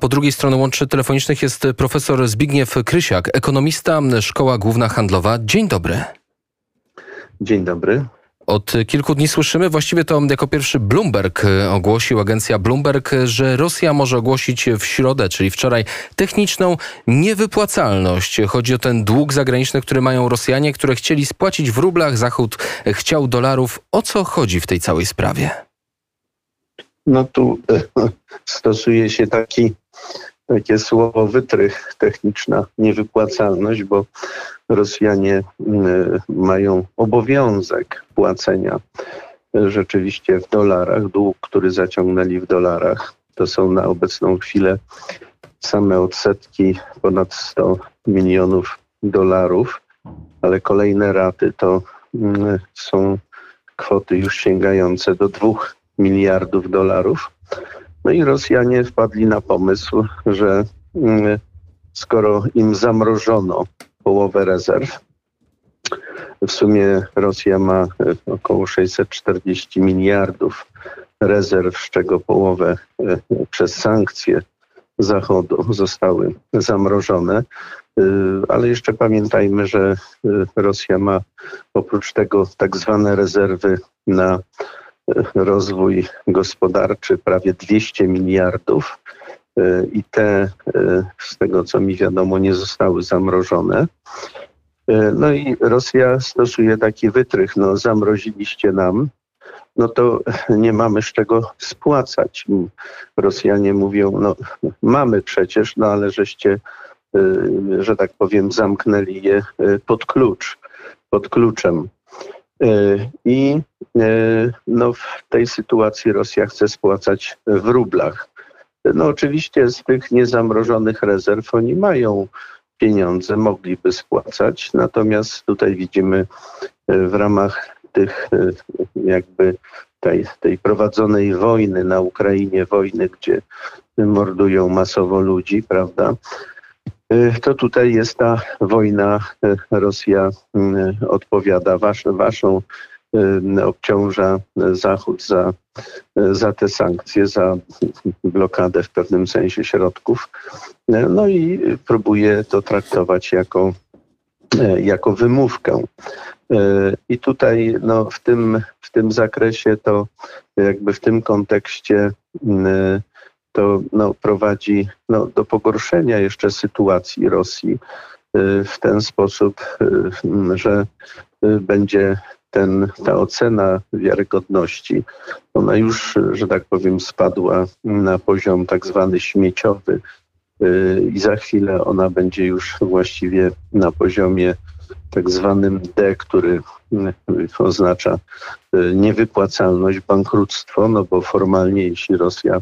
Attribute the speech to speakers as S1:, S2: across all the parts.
S1: Po drugiej stronie łączy telefonicznych jest profesor Zbigniew Krysiak, ekonomista, Szkoła Główna Handlowa. Dzień dobry.
S2: Dzień dobry.
S1: Od kilku dni słyszymy, właściwie to jako pierwszy Bloomberg ogłosił, agencja Bloomberg, że Rosja może ogłosić w środę, czyli wczoraj, techniczną niewypłacalność. Chodzi o ten dług zagraniczny, który mają Rosjanie, które chcieli spłacić w rublach, Zachód chciał dolarów. O co chodzi w tej całej sprawie?
S2: No tu stosuje się taki, takie słowo wytrych, techniczna niewypłacalność, bo Rosjanie mają obowiązek płacenia rzeczywiście w dolarach. Dług, który zaciągnęli w dolarach, to są na obecną chwilę same odsetki ponad 100 milionów dolarów, ale kolejne raty to są kwoty już sięgające do 2 miliardów dolarów. No i Rosjanie wpadli na pomysł, że skoro im zamrożono połowę rezerw, w sumie Rosja ma około 640 miliardów rezerw, z czego połowę przez sankcje Zachodu zostały zamrożone. Ale jeszcze pamiętajmy, że Rosja ma oprócz tego tak zwane rezerwy na rozwój gospodarczy prawie 200 miliardów i te, z tego co mi wiadomo, nie zostały zamrożone. No i Rosja stosuje taki wytrych, no zamroziliście nam, no to nie mamy z czego spłacać. Rosjanie mówią, no mamy przecież, no ale żeście, że tak powiem, zamknęli je pod klucz, pod kluczem. I no, w tej sytuacji Rosja chce spłacać w rublach. No oczywiście z tych niezamrożonych rezerw oni mają pieniądze, mogliby spłacać, natomiast tutaj widzimy w ramach tych jakby tej, tej prowadzonej wojny na Ukrainie, wojny, gdzie mordują masowo ludzi, prawda? To tutaj jest ta wojna, Rosja odpowiada, wasz, waszą obciąża Zachód za, za te sankcje, za blokadę w pewnym sensie środków. No i próbuje to traktować jako, jako wymówkę. I tutaj no, w, tym, w tym zakresie to jakby w tym kontekście to no, prowadzi no, do pogorszenia jeszcze sytuacji Rosji w ten sposób, że będzie ten, ta ocena wiarygodności, ona już, że tak powiem, spadła na poziom tak zwany śmieciowy i za chwilę ona będzie już właściwie na poziomie tak zwanym D, który oznacza niewypłacalność, bankructwo, no bo formalnie jeśli Rosja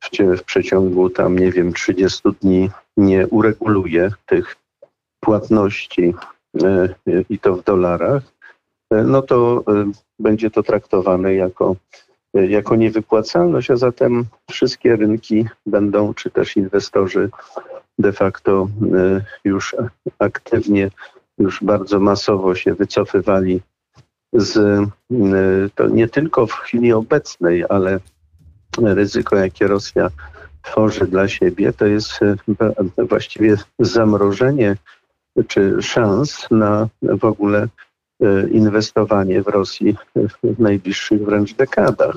S2: w, w przeciągu tam, nie wiem, 30 dni nie ureguluje tych płatności i to w dolarach, no to będzie to traktowane jako, jako niewypłacalność, a zatem wszystkie rynki będą, czy też inwestorzy de facto już aktywnie, już bardzo masowo się wycofywali z, to nie tylko w chwili obecnej, ale ryzyko, jakie Rosja tworzy dla siebie, to jest właściwie zamrożenie czy szans na w ogóle inwestowanie w Rosji w najbliższych wręcz dekadach,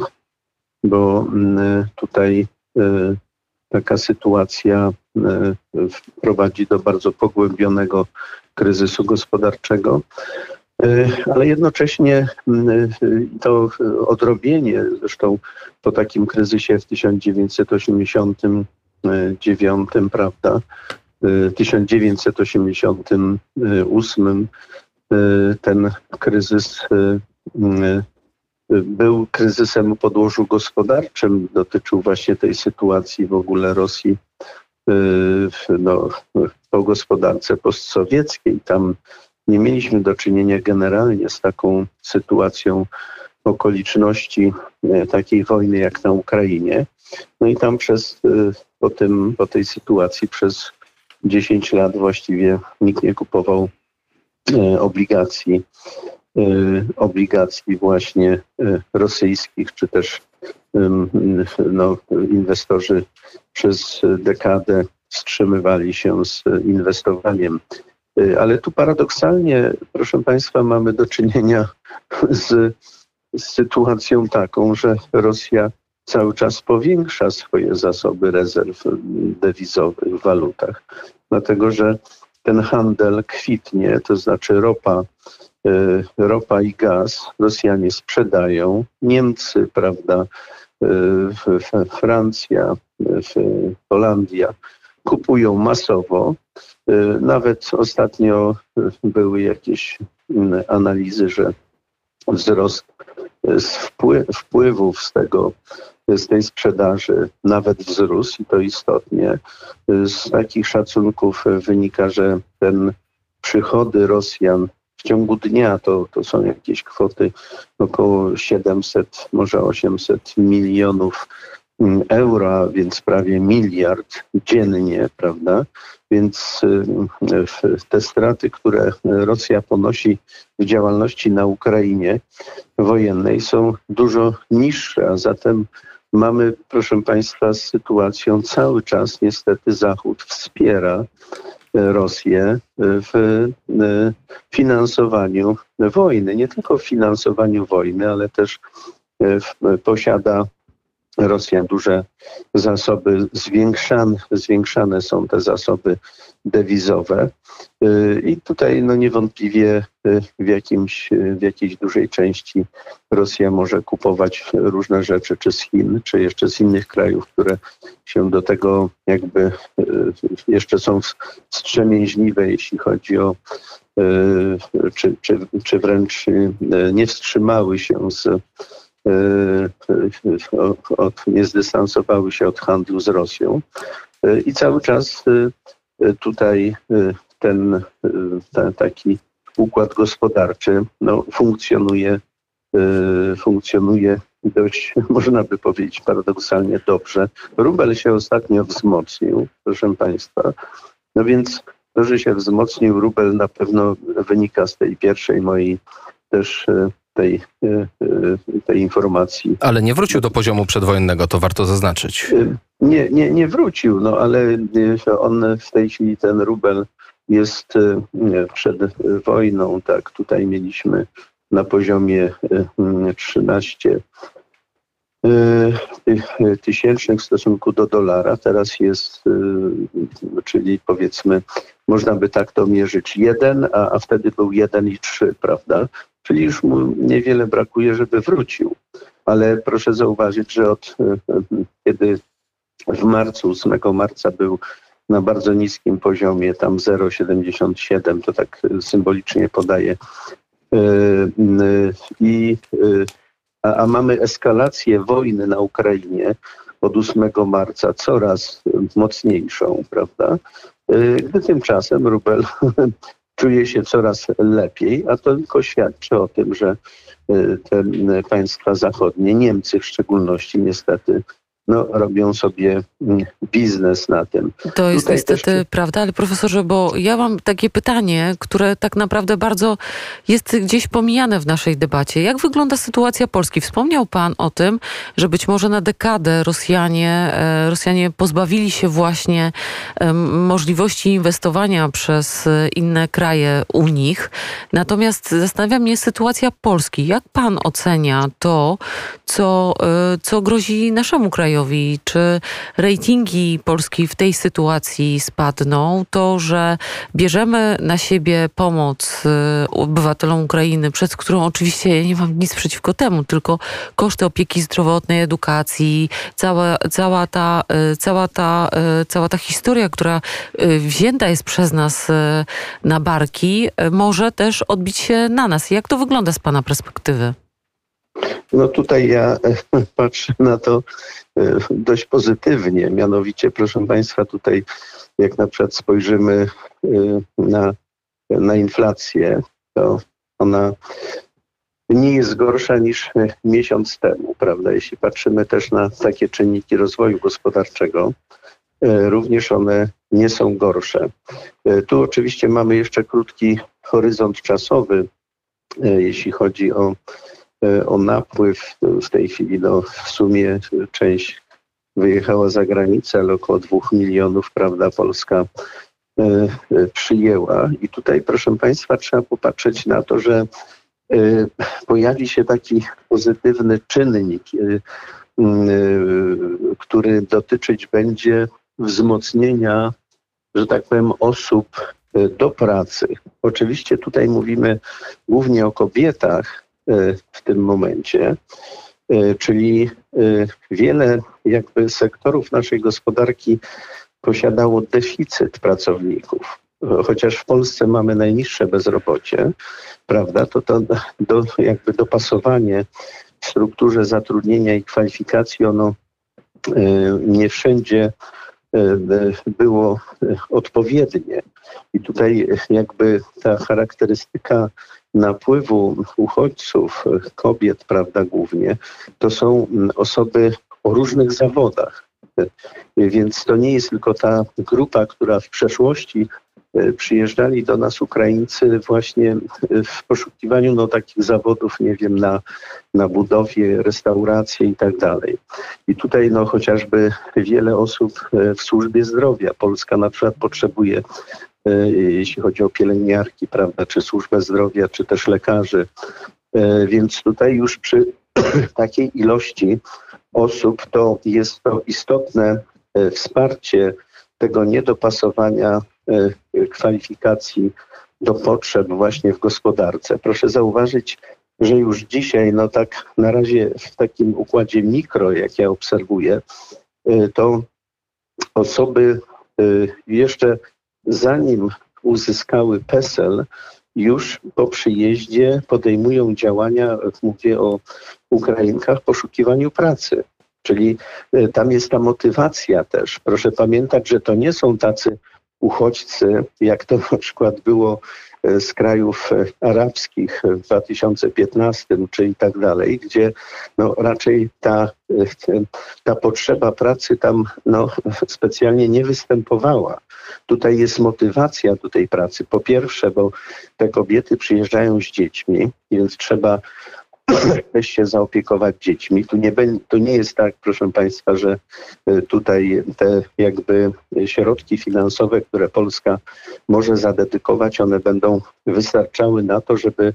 S2: bo tutaj taka sytuacja prowadzi do bardzo pogłębionego kryzysu gospodarczego, ale jednocześnie to odrobienie, zresztą po takim kryzysie w 1989, prawda, 1988 ten kryzys był kryzysem o podłożu gospodarczym, dotyczył właśnie tej sytuacji w ogóle Rosji no, po gospodarce postsowieckiej. Tam nie mieliśmy do czynienia generalnie z taką sytuacją okoliczności takiej wojny jak na Ukrainie. No i tam przez, po, tym, po tej sytuacji przez 10 lat właściwie nikt nie kupował obligacji, obligacji właśnie rosyjskich, czy też no, inwestorzy przez dekadę wstrzymywali się z inwestowaniem. Ale tu paradoksalnie, proszę Państwa, mamy do czynienia z, z sytuacją taką, że Rosja cały czas powiększa swoje zasoby rezerw dewizowych w walutach, dlatego że ten handel kwitnie, to znaczy ropa, e, ropa i gaz Rosjanie sprzedają, Niemcy, prawda, Francja, Holandia kupują masowo. E, nawet ostatnio były jakieś analizy, że wzrost wpływów z tego z tej sprzedaży nawet wzrósł i to istotnie. Z takich szacunków wynika, że ten przychody Rosjan w ciągu dnia to, to są jakieś kwoty około 700, może 800 milionów mm, euro, więc prawie miliard dziennie, prawda? Więc y, te straty, które Rosja ponosi w działalności na Ukrainie wojennej są dużo niższe, a zatem mamy, proszę Państwa, z sytuacją cały czas niestety Zachód wspiera e, Rosję e, w e, finansowaniu wojny. Nie tylko w finansowaniu wojny, ale też posiada Rosja duże zasoby, zwiększane, zwiększane są te zasoby dewizowe. Y, I tutaj no niewątpliwie y, w, jakimś, w jakiejś dużej części Rosja może kupować różne rzeczy, czy z Chin, czy jeszcze z innych krajów, które się do tego jakby y, jeszcze są wstrzemięźliwe, jeśli chodzi o czy, czy, czy wręcz nie wstrzymały się z nie zdystansowały się od handlu z Rosją. I cały czas tutaj ten, ten taki układ gospodarczy no, funkcjonuje, funkcjonuje dość, można by powiedzieć, paradoksalnie dobrze. Rubel się ostatnio wzmocnił, proszę Państwa. No więc to, że się wzmocnił rubel na pewno wynika z tej pierwszej mojej też tej, y, tej informacji.
S1: Ale nie wrócił do poziomu przedwojennego, to warto zaznaczyć.
S2: Nie, nie, nie wrócił, no ale on w tej chwili ten rubel jest przed wojną, tak, tutaj mieliśmy na poziomie 13 y, y, tysięcznych w stosunku do dolara. Teraz jest, czyli powiedzmy, można by tak to mierzyć, jeden, a, a wtedy był jeden i trzy, prawda? Czyli już mu niewiele brakuje, żeby wrócił. Ale proszę zauważyć, że od kiedy w marcu, 8 marca był na bardzo niskim poziomie, tam 0,77, to tak symbolicznie podaje. I, a, a mamy eskalację wojny na Ukrainie od 8 marca coraz mocniejszą, prawda? E, gdy tymczasem rubel czuje się coraz lepiej, a to tylko świadczy o tym, że e, te państwa zachodnie, Niemcy w szczególności niestety, no, robią sobie mm, biznes na tym.
S3: To jest Tutaj niestety też... prawda, ale profesorze, bo ja mam takie pytanie, które tak naprawdę bardzo jest gdzieś pomijane w naszej debacie. Jak wygląda sytuacja Polski? Wspomniał Pan o tym, że być może na dekadę Rosjanie, e, Rosjanie pozbawili się właśnie możliwości inwestowania przez inne kraje u nich. Natomiast zastanawia mnie sytuacja Polski. Jak Pan ocenia to, co, e, co grozi naszemu krajowi? Krajowi, czy ratingi Polski w tej sytuacji spadną, to, że bierzemy na siebie pomoc y, obywatelom Ukrainy, przez którą oczywiście ja nie mam nic przeciwko temu, tylko koszty opieki zdrowotnej, edukacji, cała, cała, ta, y, cała, ta, y, cała ta historia, która wzięta jest przez nas na barki, może też odbić się na nas. Jak to wygląda z Pana perspektywy?
S2: No tutaj ja patrzę na to dość pozytywnie. Mianowicie, proszę Państwa, tutaj jak na przykład spojrzymy e, na, na inflację, to ona nie jest gorsza niż miesiąc temu, prawda? Jeśli patrzymy też na takie czynniki rozwoju gospodarczego, e, również one nie są gorsze. Tu oczywiście mamy jeszcze krótki horyzont czasowy, jeśli chodzi o o napływ. W tej chwili no, w sumie część wyjechała za granicę, ale około dwóch milionów, prawda, Polska przyjęła. I tutaj, proszę Państwa, trzeba popatrzeć na to, że pojawi się taki pozytywny czynnik, który dotyczyć będzie wzmocnienia, że tak powiem, osób e, do pracy. Oczywiście tutaj mówimy głównie o kobietach e, w tym momencie, e, czyli wiele jakby sektorów naszej gospodarki posiadało deficyt pracowników. Chociaż w Polsce mamy najniższe bezrobocie, prawda, to to do, jakby dopasowanie w strukturze zatrudnienia i kwalifikacji ono nie wszędzie E, było odpowiednie. I tutaj jakby ta charakterystyka napływu uchodźców, kobiet, prawda, głównie, to są osoby o różnych zawodach. Więc to nie jest tylko ta grupa, która w przeszłości E, przyjeżdżali do nas Ukraińcy właśnie w poszukiwaniu no, takich zawodów, nie wiem, na, na budowie, restauracje i tak dalej. I tutaj no, chociażby wiele osób e, w służbie zdrowia. Polska na przykład potrzebuje, jeśli chodzi o pielęgniarki, prawda, czy służbę zdrowia, czy też lekarzy. Więc tutaj już przy takiej ilości osób to jest to istotne wsparcie tego niedopasowania e, kwalifikacji do potrzeb właśnie w gospodarce. Proszę zauważyć, że już dzisiaj, no tak na razie w takim układzie mikro, jak ja obserwuję, e, to osoby e, jeszcze zanim uzyskały PESEL, już po przyjeździe podejmują działania, mówię o Ukrainkach, poszukiwaniu pracy. Czyli y, tam jest ta motywacja też. Proszę pamiętać, że to nie są tacy uchodźcy, jak to na przykład było y, z krajów y, arabskich w 2015 czy i tak dalej, gdzie no raczej ta, ta potrzeba pracy tam no, specjalnie nie występowała. Tutaj jest motywacja do tej pracy. Po pierwsze, bo te kobiety przyjeżdżają z dziećmi, więc trzeba też się zaopiekować dziećmi. Tu nie, tu nie jest tak, proszę Państwa, że e, tutaj te jakby środki finansowe, które Polska może zadedykować, one będą wystarczały na to, żeby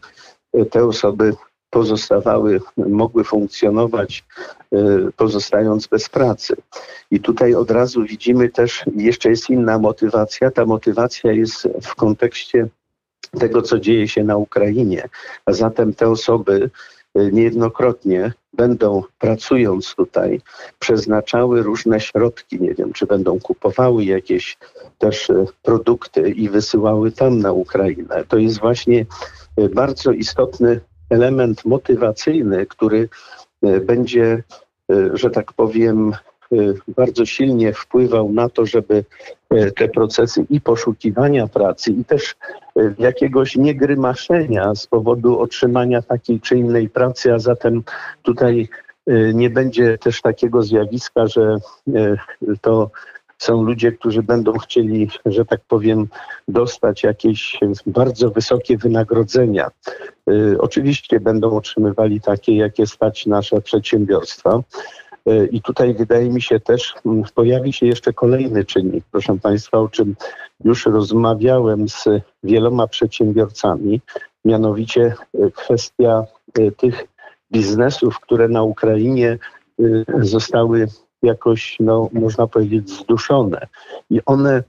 S2: e, te osoby pozostawały, mogły funkcjonować, e, pozostając bez pracy. I tutaj od razu widzimy też, jeszcze jest inna motywacja. Ta motywacja jest w kontekście tego, co dzieje się na Ukrainie. A zatem te osoby, niejednokrotnie będą pracując tutaj, przeznaczały różne środki, nie wiem, czy będą kupowały jakieś też e, produkty i wysyłały tam na Ukrainę. To jest właśnie e, bardzo istotny element motywacyjny, który będzie, że tak powiem, Y, bardzo silnie wpływał na to, żeby y, te procesy i poszukiwania pracy, i też y, jakiegoś niegrymaszenia z powodu otrzymania takiej czy innej pracy, a zatem tutaj nie będzie też takiego zjawiska, że to są ludzie, którzy będą chcieli, że tak powiem, dostać jakieś bardzo wysokie wynagrodzenia. Oczywiście będą otrzymywali takie, jakie stać nasze przedsiębiorstwa. E, I tutaj wydaje mi się też mm, pojawi się jeszcze kolejny czynnik, proszę Państwa, o czym już rozmawiałem z wieloma przedsiębiorcami, mianowicie e, kwestia e, tych biznesów, które na Ukrainie zostały jakoś, no, można powiedzieć, zduszone. I one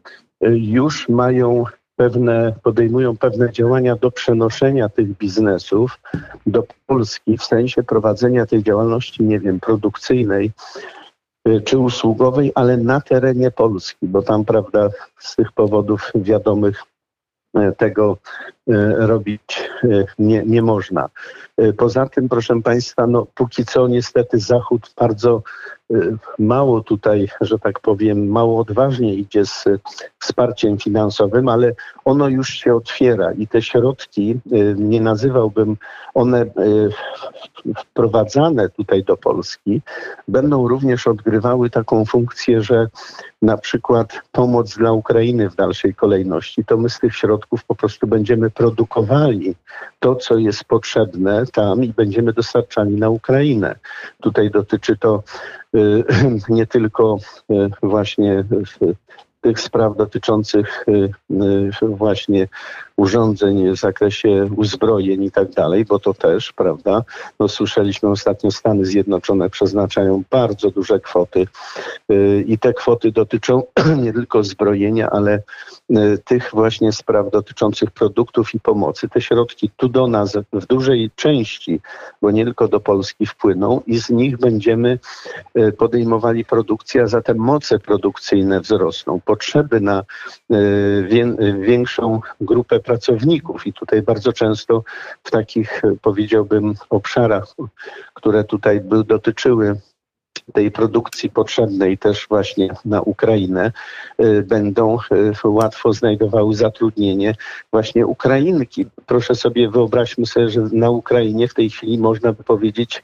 S2: już mają pewne, podejmują pewne działania do przenoszenia tych biznesów do Polski w sensie prowadzenia tej działalności, nie wiem, produkcyjnej y, czy usługowej, ale na terenie Polski, bo tam, prawda, z tych powodów wiadomych y, tego robić nie, nie można. Poza tym, proszę Państwa, no, póki co niestety Zachód bardzo mało tutaj, że tak powiem, mało odważnie idzie z wsparciem finansowym, ale ono już się otwiera i te środki, nie nazywałbym one wprowadzane tutaj do Polski, będą również odgrywały taką funkcję, że na przykład pomoc dla Ukrainy w dalszej kolejności, to my z tych środków po prostu będziemy produkowali to, co jest potrzebne tam i będziemy dostarczani na Ukrainę. Tutaj dotyczy to y, nie tylko y, właśnie tych spraw dotyczących y, właśnie urządzeń w zakresie uzbrojeń i tak dalej, bo to też, prawda, no słyszeliśmy ostatnio Stany Zjednoczone przeznaczają bardzo duże kwoty y, i te kwoty dotyczą nie tylko zbrojenia, ale y, tych właśnie spraw dotyczących produktów i pomocy. Te środki tu do nas w dużej części, bo nie tylko do Polski wpłyną i z nich będziemy y, podejmowali produkcję, a zatem moce produkcyjne wzrosną. Potrzeby na większą grupę pracowników. I tutaj bardzo często w takich, powiedziałbym, obszarach, które tutaj dotyczyły tej produkcji potrzebnej też właśnie na Ukrainę y, będą y, łatwo znajdowały zatrudnienie właśnie Ukrainki. Proszę sobie, wyobraźmy sobie, że na Ukrainie w tej chwili można by powiedzieć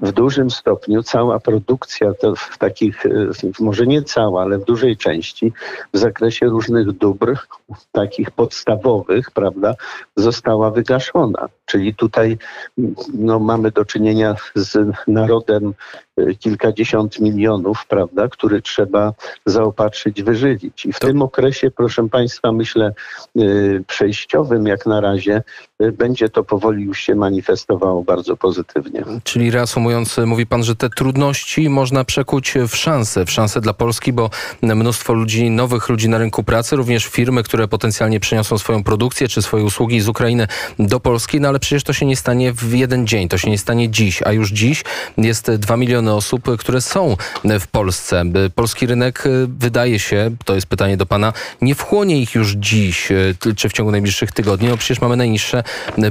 S2: w, dużym stopniu cała produkcja w takich, y, może nie cała, ale w dużej części w zakresie różnych dóbr, takich podstawowych, prawda, została wygaszona. Czyli tutaj no, mamy do czynienia z narodem kilkadziesiąt milionów, prawda, który trzeba zaopatrzyć, wyżywić. I w to... tym okresie, proszę Państwa, myślę, y, przejściowym jak na razie, y, będzie to powoli już się manifestowało bardzo pozytywnie.
S1: Czyli reasumując, mówi Pan, że te trudności można przekuć w szanse, w szanse dla Polski, bo mnóstwo ludzi, nowych ludzi na rynku pracy, również firmy, które potencjalnie przeniosą swoją produkcję czy swoje usługi z Ukrainy do Polski, no ale przecież to się nie stanie w jeden dzień, to się nie stanie dziś, a już dziś jest 2 miliony osób, które są w Polsce. Polski rynek y, wydaje się, to jest pytanie do pana, nie wchłonie ich już dziś, y, czy w ciągu najbliższych tygodni. No przecież mamy najniższe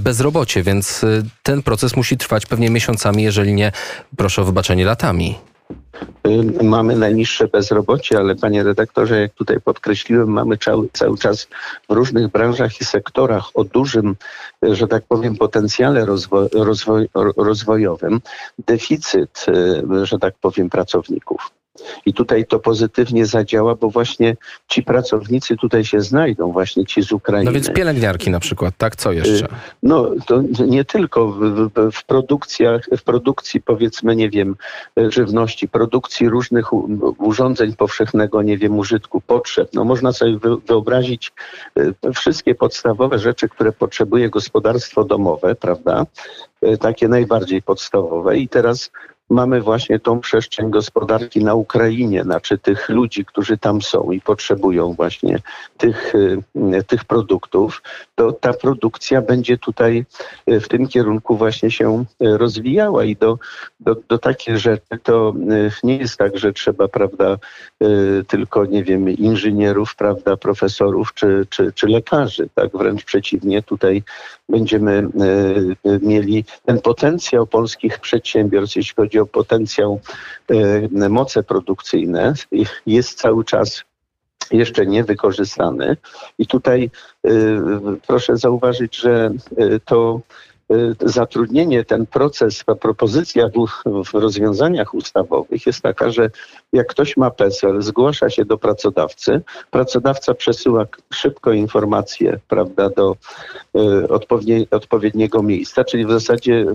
S1: bezrobocie, więc ten proces musi trwać pewnie miesiącami, jeżeli nie, proszę o wybaczenie, latami.
S2: Mamy najniższe bezrobocie, ale panie redaktorze, jak tutaj podkreśliłem, mamy cały, cały czas w różnych branżach i sektorach o dużym, że tak powiem, potencjale rozwoj, rozwojowym deficyt, że tak powiem, pracowników. I tutaj to pozytywnie zadziała, bo właśnie ci pracownicy tutaj się znajdą, właśnie ci z Ukrainy.
S1: No więc pielęgniarki na przykład, tak? Co jeszcze? Y,
S2: no to nie tylko w, w, w produkcjach, w produkcji powiedzmy, nie wiem, żywności, produkcji różnych urządzeń powszechnego, nie wiem, użytku, potrzeb. No można sobie wyobrazić y, wszystkie podstawowe rzeczy, które potrzebuje gospodarstwo domowe, prawda? Y, takie najbardziej podstawowe. I teraz mamy właśnie tą przestrzeń gospodarki na Ukrainie, znaczy tych ludzi, którzy tam są i potrzebują właśnie tych, y, tych produktów, to ta produkcja będzie tutaj y, w tym kierunku właśnie się y, rozwijała i do, do, do takich rzeczy to nie jest tak, że trzeba, prawda, tylko, nie wiem, inżynierów, prawda, profesorów czy, czy, czy lekarzy, tak, wręcz przeciwnie, tutaj będziemy mieli ten potencjał polskich przedsiębiorstw, jeśli chodzi o potencjał, e, moce produkcyjne jest cały czas jeszcze niewykorzystany. I tutaj e, proszę zauważyć, że e, to zatrudnienie, ten proces, ta propozycja w, rozwiązaniach ustawowych jest taka, że jak ktoś ma PESEL, zgłasza się do pracodawcy, pracodawca przesyła szybko informacje prawda, do y, odpowiedniego miejsca, czyli w zasadzie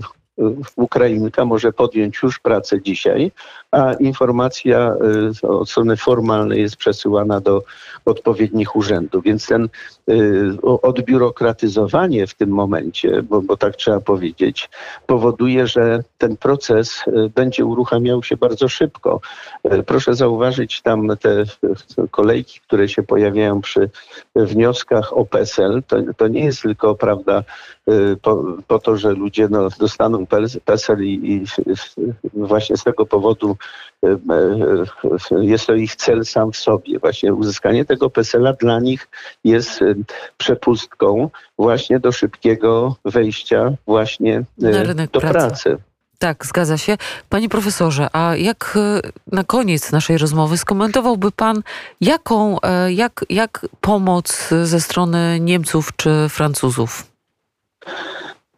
S2: Ukrainka może podjąć już pracę dzisiaj, a informacja y, od strony formalnej jest przesyłana do odpowiednich urzędów. Więc ten y, odbiurokratyzowanie w tym momencie, bo, bo tak trzeba powiedzieć, powoduje, że ten proces y, będzie uruchamiał się bardzo szybko. Proszę zauważyć tam te kolejki, które się pojawiają przy wnioskach o PESEL. To, to nie jest tylko, prawda, po, po to, że ludzie no, dostaną PESEL i, i właśnie z tego powodu e, e, jest to ich cel sam w sobie. Właśnie uzyskanie tego PESEL-a dla nich jest przepustką właśnie do szybkiego wejścia właśnie do pracy. pracy.
S3: Tak, zgadza się. Panie profesorze, a jak na koniec naszej rozmowy skomentowałby pan, jaką, e, jak, jak pomoc ze strony Niemców czy Francuzów?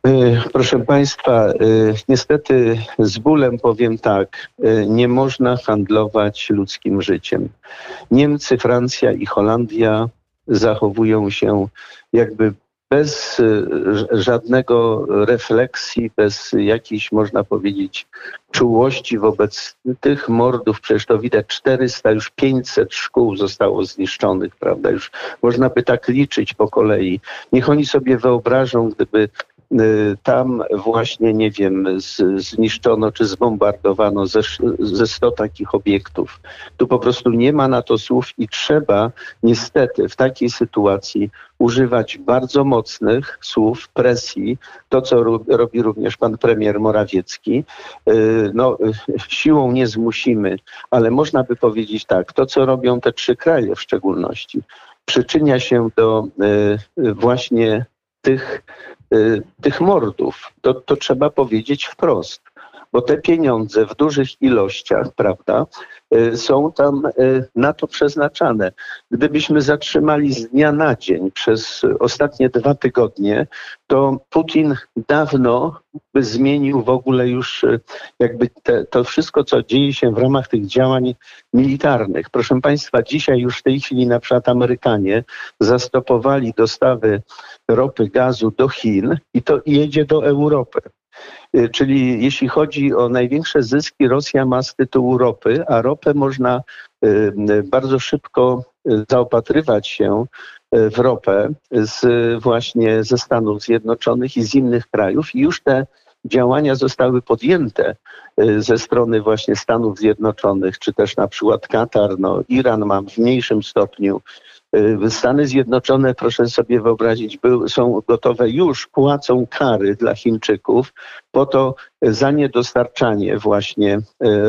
S2: Y, Proszę Państwa, y, niestety z bólem powiem tak, y, nie można handlować ludzkim życiem. Niemcy, Francja i Holandia zachowują się jakby bez y, żadnego refleksji, bez jakiejś, można powiedzieć, czułości wobec tych mordów. Przecież to widać 400, już 500 szkół zostało zniszczonych, prawda? Już można by tak liczyć po kolei. Niech oni sobie wyobrażą, gdyby tam właśnie, nie wiem, zniszczono czy zbombardowano ze, ze 100 takich obiektów. Tu po prostu nie ma na to słów i trzeba niestety w takiej sytuacji używać bardzo mocnych słów, presji, to co ro- robi również pan premier Morawiecki. Y, No, y, siłą nie zmusimy, ale można by powiedzieć tak, to co robią te trzy kraje w szczególności, przyczynia się do y, y, właśnie tych, y, tych mordów. To, to trzeba powiedzieć wprost. Bo te pieniądze w dużych ilościach, prawda, y, są tam y, na to przeznaczane. Gdybyśmy zatrzymali z dnia na dzień przez ostatnie dwa tygodnie, to Putin dawno by zmienił w ogóle już y, jakby te, to wszystko, co dzieje się w ramach tych działań militarnych. Proszę Państwa, dzisiaj już w tej chwili na przykład Amerykanie zastopowali dostawy ropy, gazu do Chin i to jedzie do Europy. Y, Czyli jeśli chodzi o największe zyski, Rosja ma z tytułu ropy, a ropę można y, y, bardzo szybko zaopatrywać się w ropę z, właśnie ze Stanów Zjednoczonych i z innych krajów. I już te działania zostały podjęte ze strony właśnie Stanów Zjednoczonych, czy też na przykład Katar, no, Iran ma w mniejszym stopniu. Y, Stany Zjednoczone, proszę sobie wyobrazić, są gotowe już, płacą kary dla Chińczyków po to za niedostarczanie właśnie y,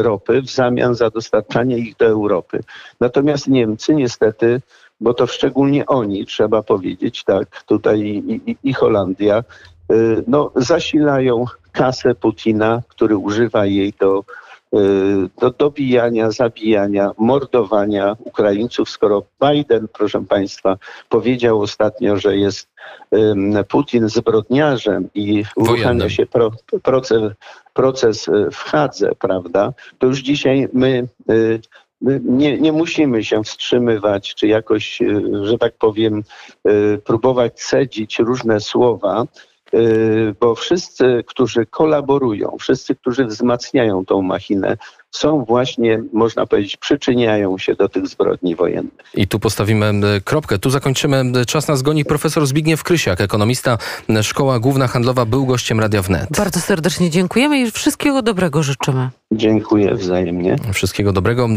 S2: ropy w zamian za dostarczanie ich do Europy. Natomiast Niemcy niestety, bo to szczególnie oni, trzeba powiedzieć, tak, tutaj i, i, i Holandia, y, no, zasilają kasę Putina, który używa jej do, y, do dobijania, zabijania, mordowania Ukraińców, skoro Biden, proszę Państwa, powiedział ostatnio, że jest Putin zbrodniarzem i uruchamia się pro, proces, proces y, w Hadze, prawda, to już dzisiaj my y, my nie, nie musimy się wstrzymywać, czy jakoś, y, że tak powiem, y, próbować cedzić różne słowa, y, bo wszyscy, którzy kolaborują, wszyscy, którzy wzmacniają tą machinę, są właśnie, można powiedzieć, przyczyniają się do tych zbrodni wojennych.
S1: I tu postawimy m, kropkę. Tu zakończymy. M, Czas nas goni. Profesor Zbigniew Krysiak, ekonomista, Szkoła Główna Handlowa, był gościem Radia Wnet.
S3: Bardzo serdecznie dziękujemy i wszystkiego dobrego życzymy.
S2: Dziękuję wzajemnie.
S1: Wszystkiego dobrego.